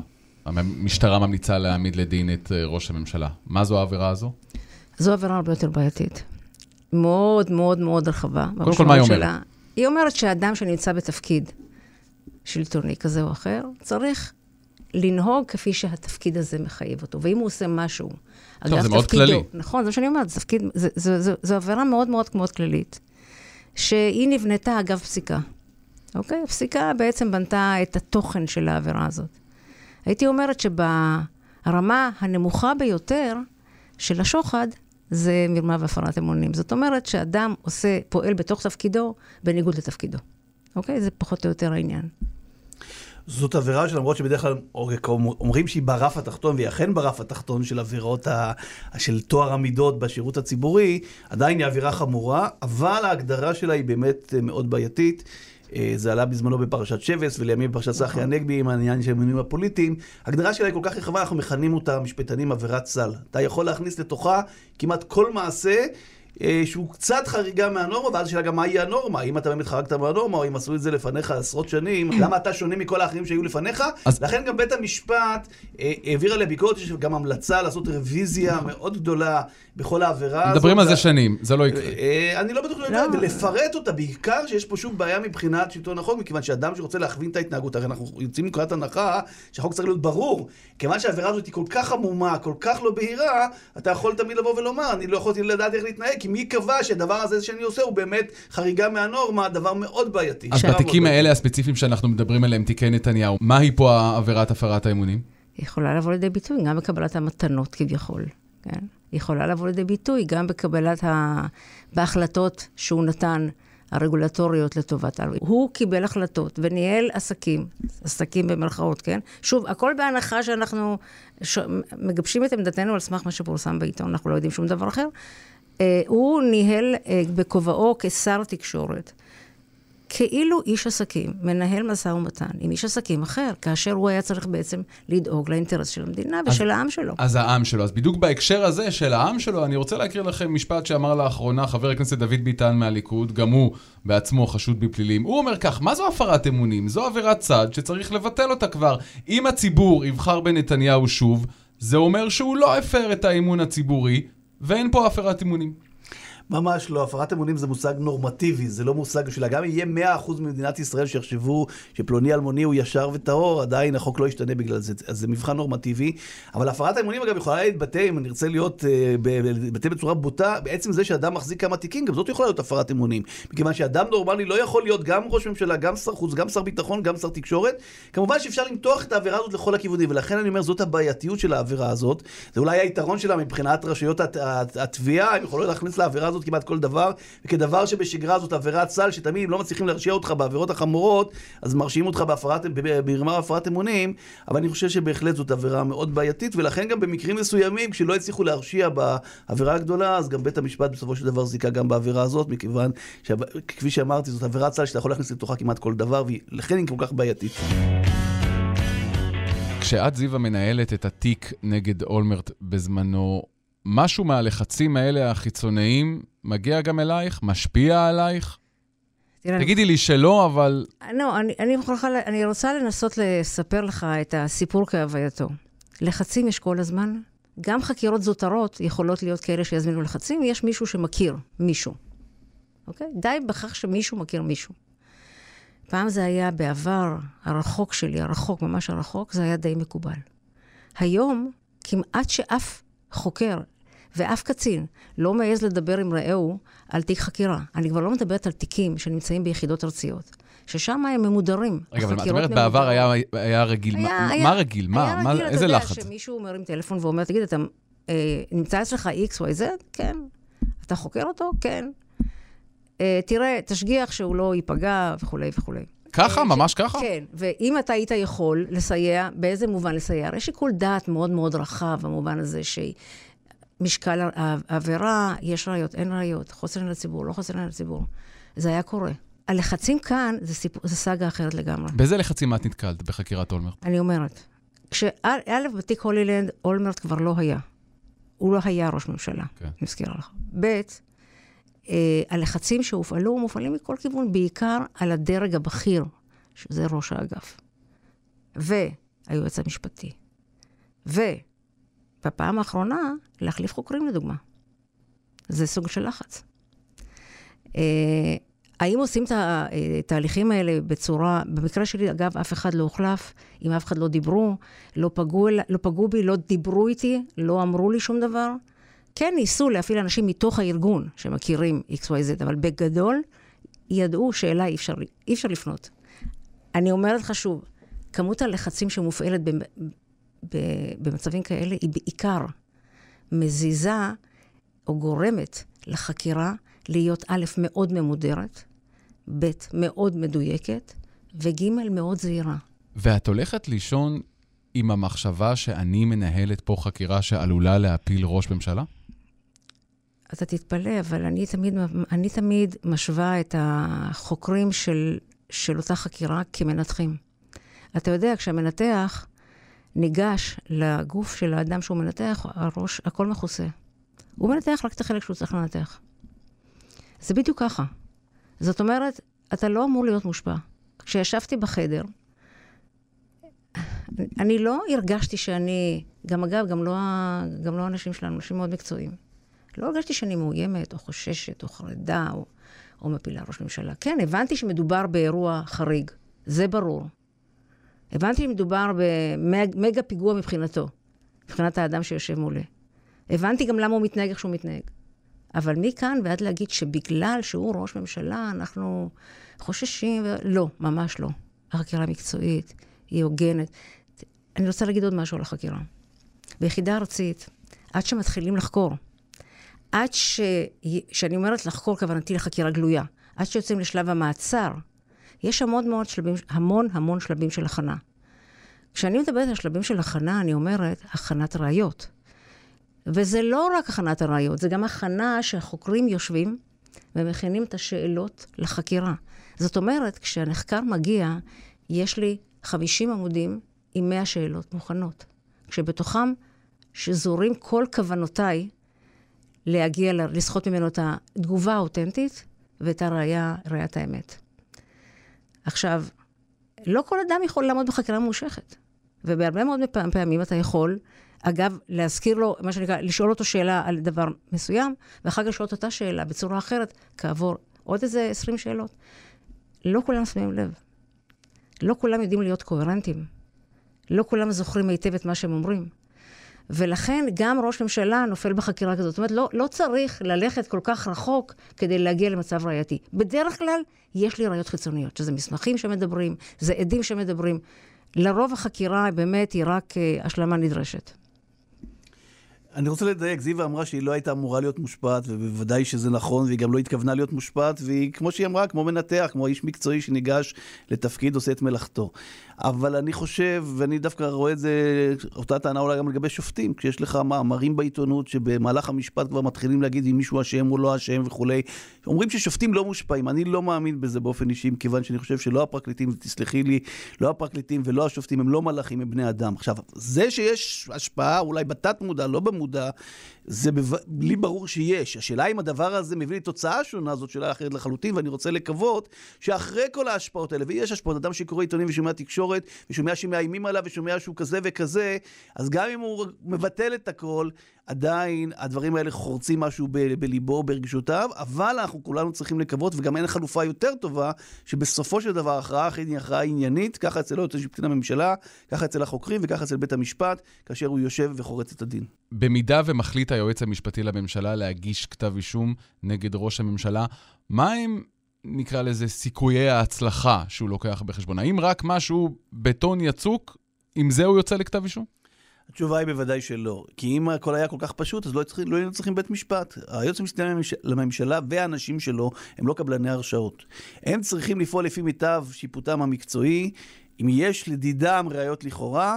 המשטרה ממליצה להעמיד לדין את אה, ראש הממשלה. מה זו העבירה הזו? זו עבירה הרבה יותר בעייתית. מאוד מאוד מאוד רחבה. קודם כל, מה היא אומרת? היא אומרת שאדם שנמצא בתפקיד שלטוני כזה או אחר, צריך לנהוג כפי שהתפקיד הזה מחייב אותו. ואם הוא עושה משהו, טוב, זה מאוד תפקידו, כללי. נכון, זה מה שאני אומרת, זה תפקיד, זה, זה, זה, זו עבירה מאוד מאוד מאוד כללית, שהיא נבנתה אגב פסיקה. אוקיי? הפסיקה בעצם בנתה את התוכן של העבירה הזאת. הייתי אומרת שברמה הנמוכה ביותר של השוחד, זה מרמה והפרת אמונים. זאת אומרת שאדם עושה, פועל בתוך תפקידו, בניגוד לתפקידו. אוקיי? זה פחות או יותר העניין. זאת עבירה שלמרות שבדרך כלל אומרים שהיא ברף התחתון, והיא אכן ברף התחתון של עבירות ה... של טוהר המידות בשירות הציבורי, עדיין היא עבירה חמורה, אבל ההגדרה שלה היא באמת מאוד בעייתית. אה, זה עלה בזמנו בפרשת שבס, ולימים בפרשת צחי נכון. הנגבי עם העניין של המינויים הפוליטיים. ההגדרה שלה היא כל כך רחבה, אנחנו מכנים אותה, משפטנים, עבירת סל. אתה יכול להכניס לתוכה כמעט כל מעשה. אה, שהוא קצת חריגה מהנורמה, ואז השאלה גם מהי הנורמה, האם אתה באמת חרגת מהנורמה, או אם עשו את זה לפניך עשרות שנים, למה אתה שונה מכל האחרים שהיו לפניך? אז- לכן גם בית המשפט אה, העביר עליה ביקורת, יש גם המלצה לעשות רוויזיה מאוד גדולה בכל העבירה הזאת. מדברים על זה שנים, זה לא יקרה. אה, אני לא בטוח לא. ולפרט אותה, בעיקר שיש פה שוב בעיה מבחינת שלטון החוק, מכיוון שאדם שרוצה להכווין את ההתנהגות, הרי אנחנו יוצאים מנקודת הנחה שהחוק צריך להיות ברור. כיוון שהעבירה הזאת היא כל כך עמומה, כל כך לא בהירה, אתה יכול תמיד לבוא ולומר, אני לא יכולתי לדעת איך להתנהג, כי מי קבע שהדבר הזה שאני עושה הוא באמת חריגה מהנורמה, דבר מאוד בעייתי. אז בתיקים האלה הספציפיים שאנחנו מדברים עליהם, תיקי נתניהו, מהי פה עבירת הפרת האמונים? היא יכולה לבוא לידי ביטוי גם בקבלת המתנות כביכול, כן? היא יכולה לבוא לידי ביטוי גם בקבלת ה... בהחלטות שהוא נתן, הרגולטוריות לטובת ה... הוא קיבל החלטות וניהל עסקים, עסקים במרכאות, כן? שוב, הכל בהנחה שאנחנו ש... מגבשים את עמדתנו על סמך מה שפורסם בעיתון, אנחנו לא יודעים שום דבר אחר. אה, הוא ניהל אה, בכובעו כשר תקשורת. כאילו איש עסקים מנהל משא ומתן עם איש עסקים אחר, כאשר הוא היה צריך בעצם לדאוג לאינטרס של המדינה ושל העם שלו. אז העם שלו. אז בדיוק בהקשר הזה של העם שלו, אני רוצה להקריא לכם משפט שאמר לאחרונה חבר הכנסת דוד ביטן מהליכוד, גם הוא בעצמו חשוד בפלילים. הוא אומר כך, מה זו הפרת אמונים? זו עבירת צד שצריך לבטל אותה כבר. אם הציבור יבחר בנתניהו שוב, זה אומר שהוא לא הפר את האמון הציבורי, ואין פה הפרת אמונים. ממש לא, הפרת אמונים זה מושג נורמטיבי, זה לא מושג שלה. גם אם יהיה 100% ממדינת ישראל שיחשבו שפלוני אלמוני הוא ישר וטהור, עדיין החוק לא ישתנה בגלל זה. אז זה מבחן נורמטיבי. אבל הפרת האמונים אגב יכולה להתבטא, אם נרצה להיות, אה, להתבטא בצורה בוטה, בעצם זה שאדם מחזיק כמה תיקים, גם זאת יכולה להיות הפרת אמונים. מכיוון שאדם נורמלי לא יכול להיות גם ראש ממשלה, גם שר חוץ, גם שר ביטחון, גם שר תקשורת. כמובן שאפשר למתוח את העבירה הזאת לכל הכיוונים, ולכן אני אומר, זאת הבעייתיות של העבירה הזאת. זה אולי היתרון שלה מבחינת רשויות הת- הת- התביעה, הם יכולות להכניס לעבירה הזאת כמעט כל דבר, וכדבר שבשגרה זאת עבירת סל, שתמיד אם לא מצליחים להרשיע אותך בעבירות החמורות, אז מרשיעים אותך בהפרת, במרמה והפרת אמונים, אבל אני חושב שבהחלט זאת עבירה מאוד בעייתית, ולכן גם במקרים מסוימים, כשלא הצליחו להרשיע בעבירה הגדולה, אז גם בית המשפט בסופו של דבר זיכה גם בעבירה הזאת, מכיוון שכפי שאמרתי, זאת עבירת סל שאתה יכול להכניס לתוכה כמעט כל דבר, ולכן היא כל כך בעייתית. כשאת, זיווה, מנהלת את התיק נגד אולמרט בזמנו, משהו מהלחצים האלה החיצוניים מגיע גם אלייך? משפיע עלייך? תגידי לי שלא, אבל... לא, אני, אני, מוכרחה, אני רוצה לנסות לספר לך את הסיפור כהווייתו. לחצים יש כל הזמן. גם חקירות זוטרות יכולות להיות כאלה שיזמינו לחצים, יש מישהו שמכיר מישהו. אוקיי? די בכך שמישהו מכיר מישהו. פעם זה היה בעבר הרחוק שלי, הרחוק, ממש הרחוק, זה היה די מקובל. היום, כמעט שאף חוקר ואף קצין לא מעז לדבר עם רעהו על תיק חקירה. אני כבר לא מדברת על תיקים שנמצאים ביחידות ארציות, ששם הם ממודרים. רגע, אבל את אומרת בעבר. היה, היה רגיל. היה- מה, היה- מה רגיל? מה? היה מה רגיל, איזה אתה לחץ? יודע שמישהו מרים טלפון ואומר, תגיד, אתה אה, נמצא אצלך XYZ? כן. אתה חוקר אותו? כן. אה, תראה, תשגיח שהוא לא ייפגע וכולי וכולי. ככה? אה, ממש ככה? כן, ואם אתה היית יכול לסייע, באיזה מובן לסייע? יש שיקול דעת מאוד מאוד רחב במובן הזה שמשקל העבירה, יש ראיות, אין ראיות, חוסר עניין לציבור, לא חוסר עניין לציבור. זה היה קורה. הלחצים כאן זה, סיפור, זה סאגה אחרת לגמרי. באיזה לחצים את נתקלת בחקירת אולמרט? אני אומרת, כשא' בתיק הולילנד, אולמרט כבר לא היה. הוא לא היה ראש ממשלה, כן. אני מזכירה לך. ב', הלחצים שהופעלו מופעלים מכל כיוון, בעיקר על הדרג הבכיר, שזה ראש האגף. והיועץ המשפטי. ובפעם האחרונה, להחליף חוקרים לדוגמה. זה סוג של לחץ. אה, האם עושים את התהליכים האלה בצורה, במקרה שלי, אגב, אף אחד לא הוחלף, עם אף אחד לא דיברו, לא פגעו, לא פגעו בי, לא דיברו איתי, לא אמרו לי שום דבר. כן ניסו להפעיל אנשים מתוך הארגון שמכירים XYZ, אבל בגדול ידעו שאליי אי אפשר, אי אפשר לפנות. אני אומרת לך שוב, כמות הלחצים שמופעלת במצבים כאלה היא בעיקר מזיזה או גורמת לחקירה להיות א', מאוד ממודרת, ב', מאוד מדויקת, וג', מאוד זהירה. ואת הולכת לישון עם המחשבה שאני מנהלת פה חקירה שעלולה להפיל ראש ממשלה? אתה תתפלא, אבל אני תמיד, אני תמיד משווה את החוקרים של, של אותה חקירה כמנתחים. אתה יודע, כשהמנתח ניגש לגוף של האדם שהוא מנתח, הראש, הכל מכוסה. הוא מנתח רק את החלק שהוא צריך לנתח. זה בדיוק ככה. זאת אומרת, אתה לא אמור להיות מושפע. כשישבתי בחדר, אני לא הרגשתי שאני, גם אגב, גם לא, גם לא האנשים שלנו, אנשים מאוד מקצועיים. לא הרגשתי שאני מאוימת, או חוששת, או חרדה, או, או מפילה ראש ממשלה. כן, הבנתי שמדובר באירוע חריג, זה ברור. הבנתי שמדובר במגה פיגוע מבחינתו, מבחינת האדם שיושב מולי. הבנתי גם למה הוא מתנהג איך שהוא מתנהג. אבל מכאן ועד להגיד שבגלל שהוא ראש ממשלה, אנחנו חוששים, ו... לא, ממש לא. החקירה מקצועית, היא הוגנת. אני רוצה להגיד עוד משהו על החקירה. ביחידה ארצית, עד שמתחילים לחקור, עד ש... שאני אומרת לחקור, כוונתי לחקירה גלויה, עד שיוצאים לשלב המעצר, יש המון מאוד שלבים, המון המון שלבים של הכנה. כשאני מדברת על שלבים של הכנה, אני אומרת הכנת ראיות. וזה לא רק הכנת הראיות, זה גם הכנה שהחוקרים יושבים ומכינים את השאלות לחקירה. זאת אומרת, כשהנחקר מגיע, יש לי 50 עמודים עם 100 שאלות מוכנות, כשבתוכם שזורים כל כוונותיי להגיע, לסחוט ממנו את התגובה האותנטית ואת הראייה, ראיית האמת. עכשיו, לא כל אדם יכול לעמוד בחקירה ממושכת, ובהרבה מאוד פעמים אתה יכול אגב, להזכיר לו, מה שנקרא, לשאול אותו שאלה על דבר מסוים, ואחר כך לשאול את אותה שאלה בצורה אחרת, כעבור עוד איזה 20 שאלות. לא כולם שמים לב. לא כולם יודעים להיות קוהרנטים. לא כולם זוכרים היטב את מה שהם אומרים. ולכן גם ראש ממשלה נופל בחקירה כזאת. זאת אומרת, לא, לא צריך ללכת כל כך רחוק כדי להגיע למצב ראייתי. בדרך כלל, יש לי ראיות חיצוניות, שזה מסמכים שמדברים, זה עדים שמדברים. לרוב החקירה באמת היא רק uh, השלמה נדרשת. אני רוצה לדייק, זיווה אמרה שהיא לא הייתה אמורה להיות מושפעת, ובוודאי שזה נכון, והיא גם לא התכוונה להיות מושפעת, והיא, כמו שהיא אמרה, כמו מנתח, כמו איש מקצועי שניגש לתפקיד, עושה את מלאכתו. אבל אני חושב, ואני דווקא רואה את זה, אותה טענה אולי גם לגבי שופטים, כשיש לך מאמרים בעיתונות שבמהלך המשפט כבר מתחילים להגיד אם מישהו אשם או לא אשם וכולי. אומרים ששופטים לא מושפעים, אני לא מאמין בזה באופן אישי, מכיוון שאני חושב שלא הפרקליטים, תסלחי לי, לא הפרקליטים ולא השופטים הם לא מלאכים, הם בני אדם. עכשיו, זה שיש השפעה, אולי בתת מודע, לא במודע, זה בב... לי ברור שיש. השאלה אם הדבר הזה מביא לתוצאה שונה, זאת שאלה אחרת לחלוטין, ואני רוצה לקוות שאחרי כל ההשפעות האלה, ויש השפעות, אדם שקורא עיתונים ושומע תקשורת, ושומע שמאיימים עליו, ושומע שהוא כזה וכזה, אז גם אם הוא מבטל את הכל, עדיין הדברים האלה חורצים משהו ב- בליבו, ברגשותיו, אבל אנחנו כולנו צריכים לקוות, וגם אין חלופה יותר טובה, שבסופו של דבר הכרעה אחרת היא הכרעה עניינית, ככה אצל היועץ המשפטי לממשלה, ככה אצל החוקרים וככה אצל בית המשפט, כאשר הוא יושב וחורץ את הדין. במידה ומחליט היועץ המשפטי לממשלה להגיש כתב אישום נגד ראש הממשלה, מה הם, נקרא לזה, סיכויי ההצלחה שהוא לוקח בחשבון? האם רק משהו בטון יצוק, עם זה הוא יוצא לכתב אישום? התשובה היא בוודאי שלא. כי אם הכל היה כל כך פשוט, אז לא, צריך, לא היינו צריכים בית משפט. היועץ המשפטי לממשלה והאנשים שלו הם לא קבלני הרשעות. הם צריכים לפעול לפי מיטב שיפוטם המקצועי. אם יש לדידם ראיות לכאורה,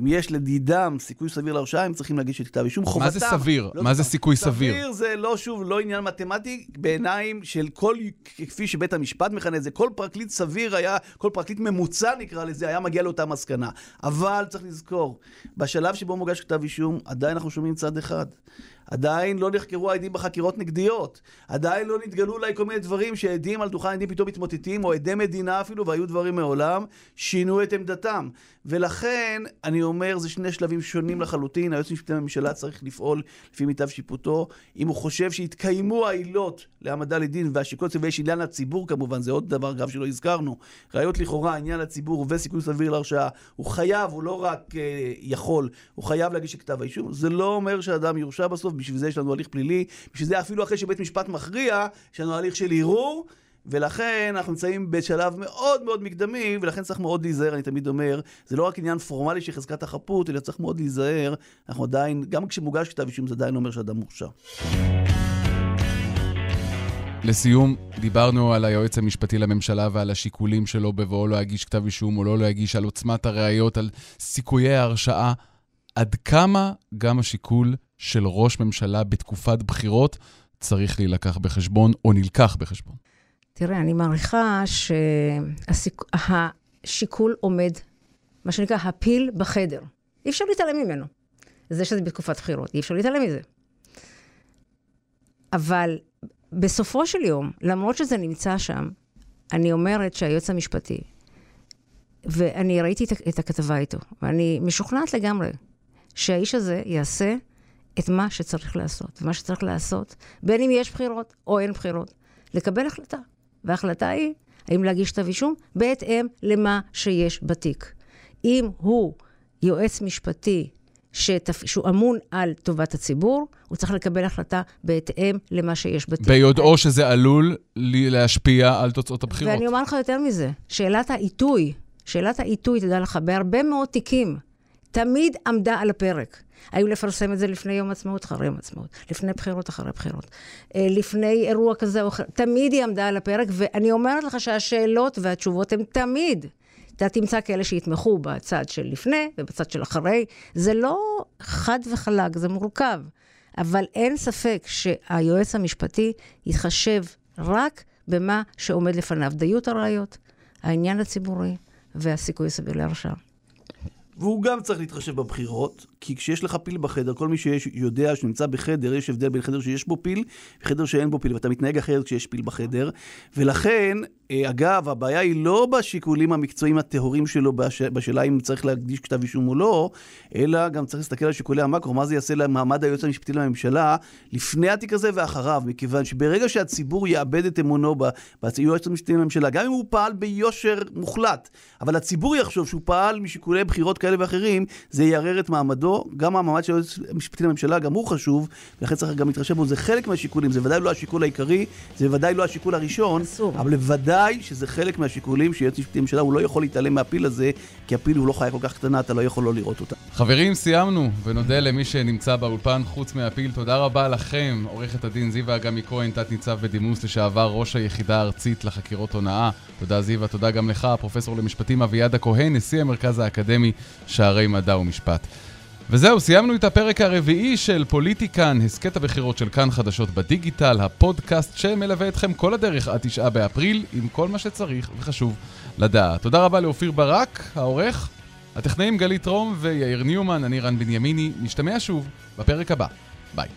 אם יש לדידם סיכוי סביר להרשעה, הם צריכים להגיש את כתב אישום. חובתם... מה זה סביר? לא מה זה סיכוי סביר? סביר זה לא, שוב, לא עניין מתמטי בעיניים של כל, כפי שבית המשפט מכנה את זה, כל פרקליט סביר היה, כל פרקליט ממוצע נקרא לזה, היה מגיע לאותה מסקנה. אבל צריך לזכור, בשלב שבו מוגש כתב אישום, עדיין אנחנו שומעים צד אחד. עדיין לא נחקרו העדים בחקירות נגדיות. עדיין לא נתגלו אולי כל מיני דברים שעדים על דוכן עדים פתאום מתמוטטים, או עדי מדינה אפילו, והיו דברים מעולם, שינו את עמדתם. ולכן, אני אומר, זה שני שלבים שונים לחלוטין. היועץ המשפטי לממשלה צריך לפעול לפי מיטב שיפוטו. אם הוא חושב שהתקיימו העילות להעמדה לדין והשיקול צבאי יש עניין לציבור כמובן, זה עוד דבר גם שלא הזכרנו. ראיות לכאורה, עניין לציבור וסיכוי סביר להרשעה, הוא חייב, הוא לא רק uh, יכול, הוא חייב להגיש את כתב האישום. זה לא אומר שאדם יורשע בסוף, בשביל זה יש לנו הליך פלילי, בשביל זה אפילו אחרי שבית משפט מכריע, יש לנו הליך של ערעור. ולכן אנחנו נמצאים בשלב מאוד מאוד מקדמי, ולכן צריך מאוד להיזהר, אני תמיד אומר, זה לא רק עניין פורמלי של חזקת החפות, אלא צריך מאוד להיזהר. אנחנו עדיין, גם כשמוגש כתב אישום, זה עדיין אומר שאדם מורשע. לסיום, דיברנו על היועץ המשפטי לממשלה ועל השיקולים שלו בבואו להגיש כתב אישום או לא להגיש, על עוצמת הראיות, על סיכויי ההרשעה. עד כמה גם השיקול של ראש ממשלה בתקופת בחירות צריך להילקח בחשבון או נלקח בחשבון? תראה, אני מעריכה שהשיקול עומד, מה שנקרא הפיל בחדר. אי אפשר להתעלם ממנו. זה שזה בתקופת בחירות, אי אפשר להתעלם מזה. אבל בסופו של יום, למרות שזה נמצא שם, אני אומרת שהיועץ המשפטי, ואני ראיתי את הכתבה איתו, ואני משוכנעת לגמרי שהאיש הזה יעשה את מה שצריך לעשות. ומה שצריך לעשות, בין אם יש בחירות או אין בחירות, לקבל החלטה. וההחלטה היא האם להגיש כתב אישום בהתאם למה שיש בתיק. אם הוא יועץ משפטי שתפ... שהוא אמון על טובת הציבור, הוא צריך לקבל החלטה בהתאם למה שיש בתיק. ביודעו שזה עלול להשפיע על תוצאות הבחירות. ואני אומר לך יותר מזה, שאלת העיתוי, שאלת העיתוי, תדע לך, בהרבה מאוד תיקים, תמיד עמדה על הפרק. האם לפרסם את זה לפני יום עצמאות, אחרי יום עצמאות, לפני בחירות, אחרי בחירות, אה, לפני אירוע כזה או אחר, תמיד היא עמדה על הפרק, ואני אומרת לך שהשאלות והתשובות הן תמיד. אתה תמצא כאלה שיתמכו בצד של לפני ובצד של אחרי. זה לא חד וחלק, זה מורכב. אבל אין ספק שהיועץ המשפטי יתחשב רק במה שעומד לפניו. דיות הראיות, העניין הציבורי והסיכוי הסביר להרשעה. והוא גם צריך להתחשב בבחירות, כי כשיש לך פיל בחדר, כל מי שיודע שנמצא בחדר, יש הבדל בין חדר שיש בו פיל וחדר שאין בו פיל, ואתה מתנהג אחרת כשיש פיל בחדר. ולכן, אה, אגב, הבעיה היא לא בשיקולים המקצועיים הטהורים שלו, בש... בשאלה אם צריך להקדיש כתב אישום או לא, אלא גם צריך להסתכל על שיקולי המקרו, מה זה יעשה למעמד היועץ המשפטי לממשלה לפני התיק הזה ואחריו, מכיוון שברגע שהציבור יאבד את אמונו ביועץ המשפטי לממשלה, גם אם הוא פעל ביושר מוחלט, אבל הציבור יחשוב שהוא פעל משיקולי בחירות כאלה ואחרים, זה יערער את מעמדו. גם המעמד של היועץ המשפטי לממשלה, גם הוא חשוב, ולכן צריך גם להתחשב בו. זה חלק מהשיקולים, זה ודאי לא השיקול העיקרי, זה ודאי לא השיקול הראשון, אסור. אבל בוודאי שזה חלק מהשיקולים שיועץ המשפטי לממשלה, הוא לא יכול להתעלם מהפיל הזה, כי הפיל הוא לא חיה כל כך קטנה, אתה לא יכול לא לראות אותה. חברים, סיימנו, ונודה למי שנמצא באולפן חוץ מהפיל. תודה רבה לכם, עורכת הדין זיווה אגמי כהן, תת-ניצב בדימוס לשעבר, ראש היחידה הארצית לחקירות הונאה. תודה זיווה, תודה גם לך, פרופסור למשפטים אביעד הכהן, נשיא המרכז האקדמי שערי מדע ומשפט. וזהו, סיימנו את הפרק הרביעי של פוליטיקן, הסכת הבחירות של כאן חדשות בדיגיטל, הפודקאסט שמלווה אתכם כל הדרך עד תשעה באפריל, עם כל מה שצריך וחשוב לדעת. תודה רבה לאופיר ברק, העורך, הטכנאים גלית רום ויאיר ניומן, אני רן בנימיני, נשתמע שוב בפרק הבא. ביי.